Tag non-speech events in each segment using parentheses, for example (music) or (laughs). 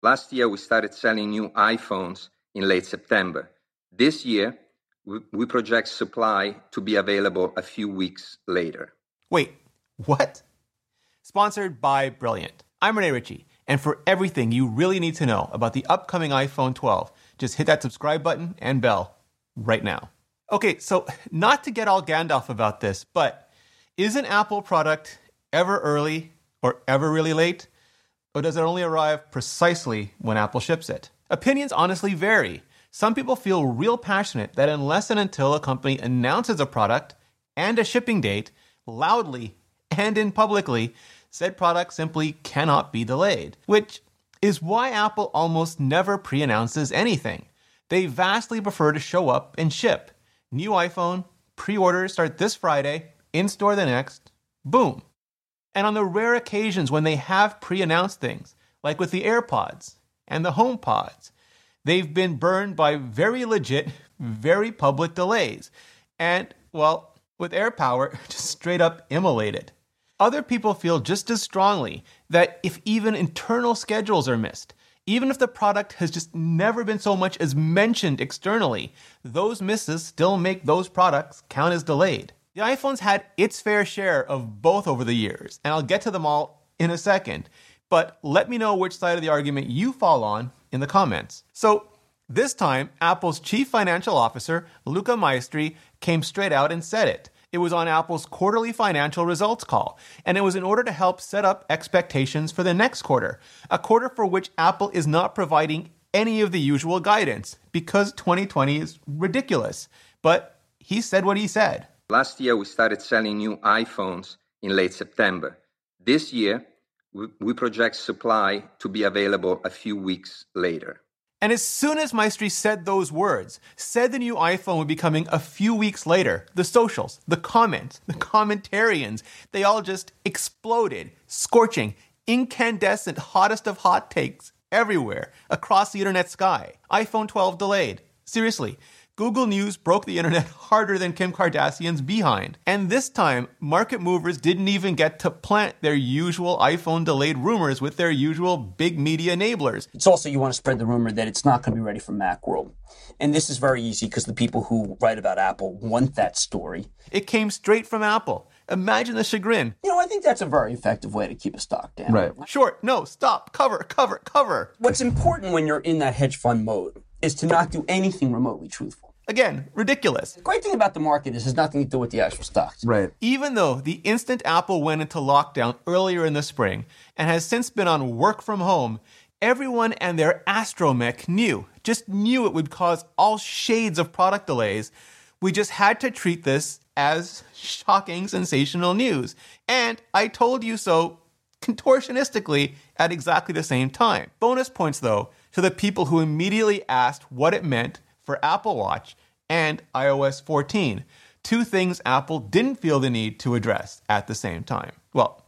Last year, we started selling new iPhones in late September. This year, we, project supply to be available a few weeks later. Wait, what? Sponsored by Brilliant. I'm Rene Ritchie, and for everything you really need to know about the upcoming iPhone 12, just hit that subscribe button and bell right now. Okay, so (laughs) not to get all Gandalf about this, but is an Apple product ever early or ever really late? Or does it only arrive precisely when Apple ships it? Opinions honestly vary. Some people feel real passionate that unless and until a company announces a product and a shipping date loudly and in publicly, said product simply cannot be delayed, which is why Apple almost never pre announces anything. They vastly prefer to show up and ship. New iPhone, pre orders start this Friday, in store the next, boom. And on the rare occasions when they have pre announced things, like with the AirPods and the HomePods, they've been burned by very legit, (laughs) very public delays. And, well, with AirPower, (laughs) just straight up immolated. Other people feel just as strongly that if even internal schedules are missed, even if the product has just never been so much as mentioned externally, those misses still make those products count as delayed. The iPhone's had its fair share of both over the years, and I'll get to them all in a second. But let me know which side of the argument you fall on in the comments. So, this time, Apple's chief financial officer, Luca Maestri, came straight out and said it. It was on Apple's quarterly financial results call, and it was in order to help set up expectations for the next quarter, a quarter for which Apple is not providing any of the usual guidance because 2020 is ridiculous. But he said what he said. Last year, we started selling new iPhones in late September. This year, we, project supply to be available a few weeks later. And as soon as Maestri said those words, said the new iPhone would be coming a few weeks later, the socials, the comments, the commentarians, they all just exploded, scorching, incandescent, hottest of hot takes everywhere across the internet sky. iPhone 12 delayed. Seriously, Google News broke the internet harder than Kim Kardashian's behind. And this time, market movers didn't even get to plant their usual iPhone delayed rumors with their usual big media enablers. It's also you want to spread the rumor that it's not going to be ready for Macworld. And this is very easy because the people who write about Apple want that story. It came straight from Apple. Imagine the chagrin. You know, I think that's a very effective way to keep a stock down. Right. Short, no, stop, cover, cover, cover. What's important when you're in that hedge fund mode is to not do anything remotely truthful. Again, ridiculous. The great thing about the market is it has nothing to do with the actual stocks. Right. Even though the instant Apple went into lockdown earlier in the spring and has since been on work from home, everyone and their astromech knew, just knew it would cause all shades of product delays. We just had to treat this as shocking, sensational news. And I told you so contortionistically at exactly the same time. Bonus points, though, to the people who immediately asked what it meant for Apple Watch and iOS 14, two things Apple didn't feel the need to address at the same time. Well,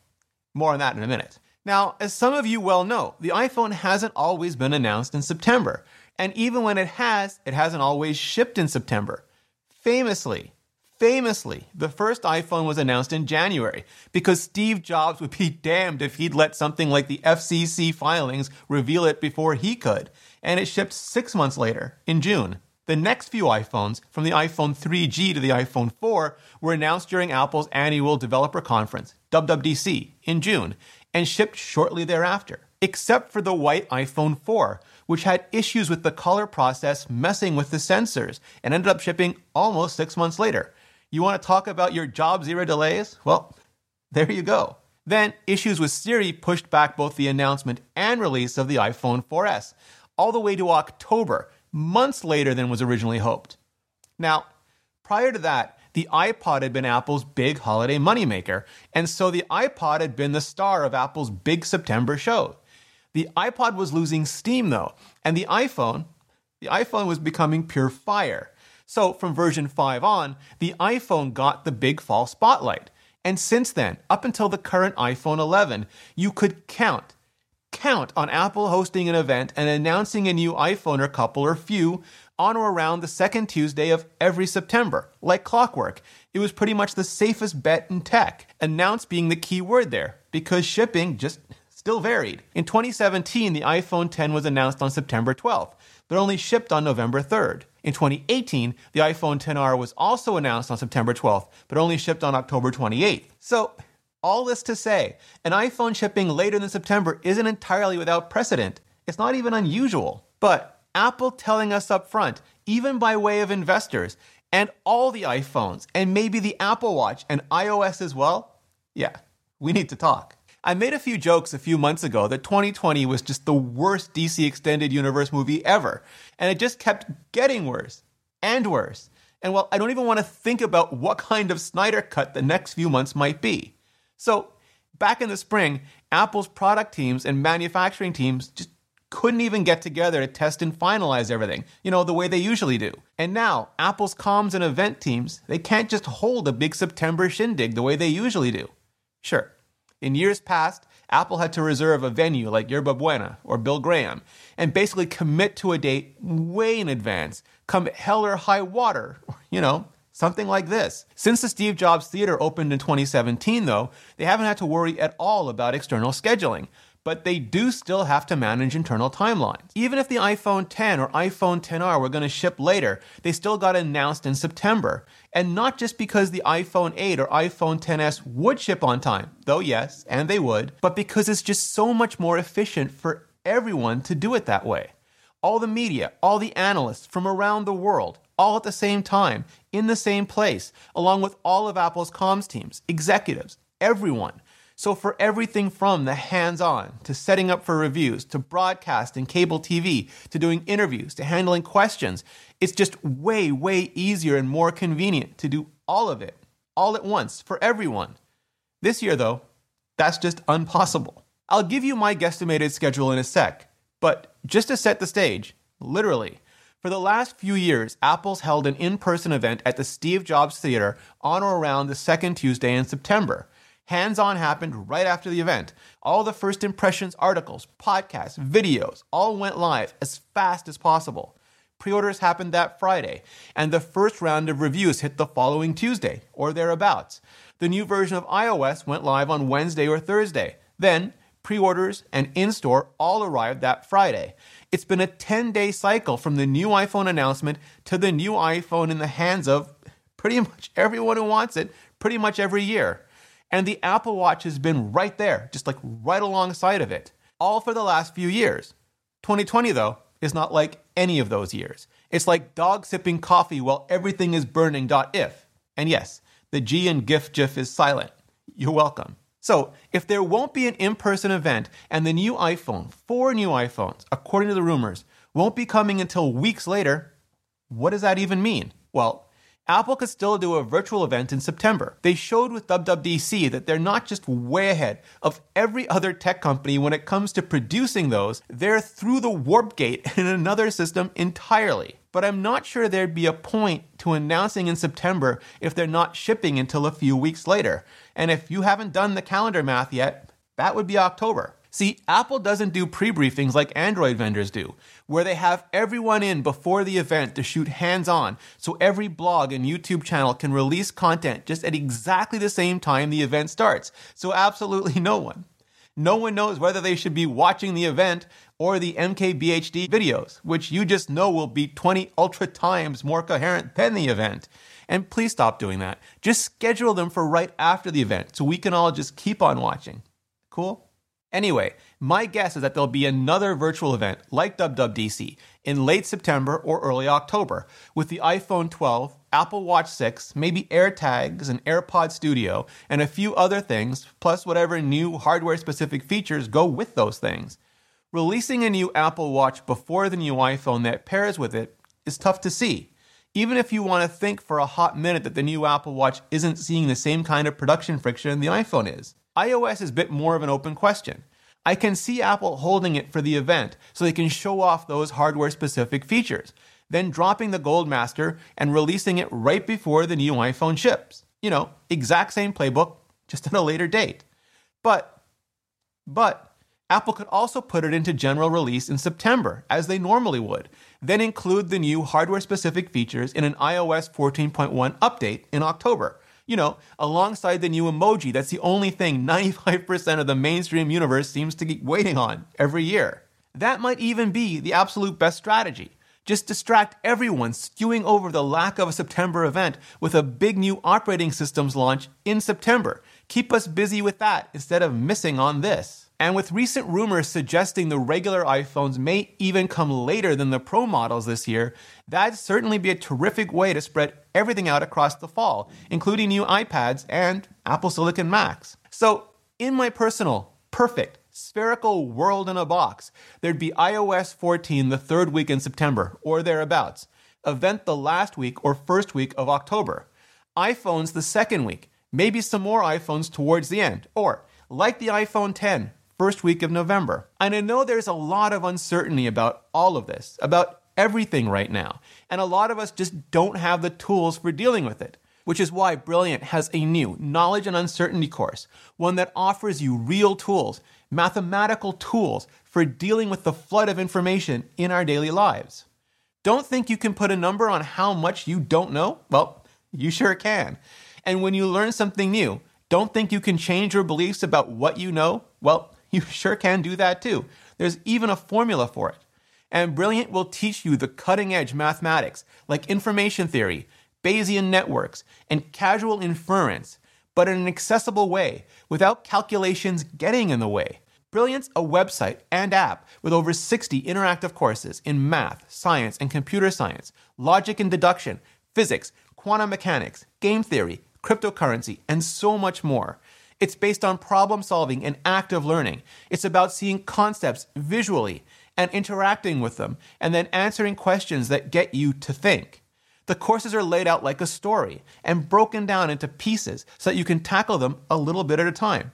more on that in a minute. Now, as some of you well know, the iPhone hasn't always been announced in September, and even when it has, it hasn't always shipped in September. Famously, famously, the first iPhone was announced in January because Steve Jobs would be (laughs) damned if he'd let something like the FCC filings reveal it before he could, and it shipped six months later, in June. The next few iPhones, from the iPhone 3G to the iPhone 4, were announced during Apple's annual developer conference, WWDC, in June, and shipped shortly thereafter, except for the white iPhone 4, which had issues with the color process messing with the sensors and ended up shipping almost six months later. You want to talk about your job zero delays? Well, (laughs) there you go. Then, issues with Siri pushed back both the announcement and release of the iPhone 4S, all the way to October months later than was originally hoped. Now, prior to that, the iPod had been Apple's big holiday moneymaker, and so the iPod had been the star of Apple's big September show. The iPod was losing steam though, and the iPhone, the iPhone was becoming pure fire. So from version 5 on, the iPhone got the big fall spotlight. And since then, up until the current iPhone 11, you could count count on Apple hosting an event and announcing a new iPhone or couple or few on or around the second Tuesday of every September, like clockwork. It was pretty much the safest bet in tech, announce being the key word there, because shipping just still varied. In 2017, the iPhone 10 was announced on September 12th, but only shipped on November 3rd. In 2018, the iPhone 10R was also announced on September 12th, but only shipped on October 28th. So, all this to say, an iPhone shipping later than September isn't entirely without precedent. It's not even unusual. But Apple telling us up front, even by way of investors, and all the iPhones, and maybe the Apple Watch and iOS as well? Yeah, we need to talk. I made a few jokes a few months ago that 2020 was just the worst DC Extended Universe movie ever, and it just kept getting worse and worse. And well, I don't even want to think about what kind of Snyder cut the next few months might be. So, back in the spring, Apple's product teams and manufacturing teams just couldn't even get together to test and finalize everything, you know, the way they usually do. And now, Apple's comms and event teams, they can't just hold a big September shindig the way they usually do. Sure, in years past, Apple had to reserve a venue like Yerba Buena or Bill Graham and basically commit to a date way in advance, come hell or high water, (laughs) you know, something like this. Since the Steve Jobs Theater opened in 2017, though, they haven't had to worry at all about external scheduling but they do still have to manage internal timelines. Even if the iPhone 10 or iPhone 10R were going to ship later, they still got announced in September. And not just because the iPhone 8 or iPhone 10s would ship on time, though yes, and they would, but because it's just so much more efficient for everyone to do it that way. All the media, all the analysts from around the world, all at the same time, in the same place, along with all of Apple's comms teams, executives, everyone so, for everything from the hands on to setting up for reviews to broadcast and cable TV to doing interviews to handling questions, it's just way, way easier and more convenient to do all of it all at once for everyone. This year, though, that's just impossible. I'll give you my guesstimated schedule in a sec, but just to set the stage, literally, for the last few years, Apple's held an in person event at the Steve Jobs Theater on or around the second Tuesday in September. Hands on happened right after the event. All the first impressions articles, podcasts, videos all went live as fast as possible. Pre orders happened that Friday, and the first round of reviews hit the following Tuesday, or thereabouts. The new version of iOS went live on Wednesday or Thursday. Then, pre orders and in store all arrived that Friday. It's been a 10 day cycle from the new iPhone announcement to the new iPhone in the hands of pretty much (laughs) everyone who wants it, pretty much every year. And the Apple Watch has been right there, just like right alongside of it, all for the last few years. 2020, though, is not like any of those years. It's like dog sipping coffee while everything is burning. If. And yes, the G in GIF GIF is silent. You're welcome. So, if there won't be an in person event and the new iPhone, four new iPhones, according to the rumors, won't be coming until weeks later, what does that even mean? Well, Apple could still do a virtual event in September. They showed with WWDC that they're not just way ahead of every other tech company when it comes to producing those, they're through the warp gate (laughs) in another system entirely. But I'm not sure there'd be a point to announcing in September if they're not shipping until a few weeks later. And if you haven't done the calendar math yet, that would be October. See, Apple doesn't do pre briefings like Android vendors do, where they have everyone in before the event to shoot hands on, so every blog and YouTube channel can release content just at exactly the same time the event starts. So, absolutely (laughs) no one. No one knows whether they should be watching the event or the MKBHD videos, which you just know will be 20 ultra times more coherent than the event. And please stop doing that. Just schedule them for right after the event so we can all just keep on watching. Cool? Anyway, my guess is that there'll be another virtual event like WWDC in late September or early October with the iPhone 12, Apple Watch 6, maybe AirTags, and AirPod Studio, and a few other things, plus whatever new hardware specific features go with those things. Releasing a new Apple Watch before the new iPhone that pairs with it is tough to see. Even if you want to think for a hot minute that the new Apple Watch isn't seeing the same kind of production friction the iPhone is iOS is a bit more of an open question. I can see Apple holding it for the event so they can show off those hardware specific features, then dropping the Goldmaster and releasing it right before the new iPhone ships. You know, exact same playbook, just at a later date. But, but, Apple could also put it into general release in September, as they normally would, then include the new hardware specific features in an iOS 14.1 update in October You know, alongside the new emoji, that's the only thing 95% of the mainstream universe seems to keep waiting on every year. That might even be the absolute best strategy. Just distract everyone skewing over the lack of a September event with a big new operating systems launch in September. Keep us busy with that instead of missing on this. And with recent rumors suggesting the regular iPhones may even come later than the Pro models this year, that'd certainly be a terrific way to spread everything out across the fall, including new iPads and Apple Silicon Macs. So, in my personal, perfect, spherical world in a box, there'd be iOS 14 the third week in September, or thereabouts, event the last week or first week of October, iPhones the second week, maybe some more iPhones towards the end, or like the iPhone 10, first week of November. And I know there's a lot of uncertainty about all of this, about everything right now. And a lot of us just don't have the tools for dealing with it. Which is why Brilliant has a new knowledge and uncertainty course, one that offers you real tools, mathematical tools for dealing with the flood of information in our daily lives. Don't think you can put a number on how much you don't know? Well, you sure can. And when you learn something new, don't think you can change your beliefs about what you know? Well, (laughs) you sure can do that too. There's even a formula for it. And Brilliant will teach you the cutting edge mathematics like information theory, Bayesian networks, and causal inference, but in an accessible way without calculations getting in the way. Brilliant's a website and app with over 60 interactive courses in math, science, and computer science, logic and deduction, physics, quantum mechanics, game theory, cryptocurrency, and so much more. It's based on problem solving and active learning. It's about seeing concepts visually and interacting with them, and then answering questions that get you to think. The courses are laid out like a story and broken down into pieces so that you can tackle them a little bit at a time.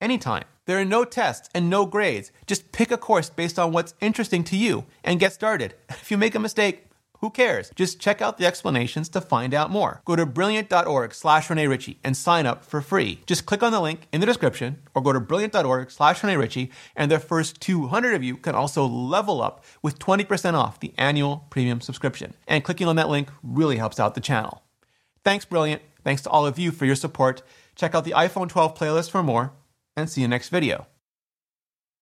Anytime. There are no tests and no grades. Just pick a course based on what's interesting to you and get started. (laughs) If you make a mistake, who cares? Just check out the explanations to find out more. Go to brilliant.org slash Rene Ritchie and sign up for free. Just click on the link in the description or go to brilliant.org slash Rene Ritchie and the first 200 of you can also level up with 20% off the annual premium subscription. And clicking on that link really helps out the channel. Thanks, Brilliant. Thanks to all of you for your support. Check out the iPhone 12 playlist for more and see you next video.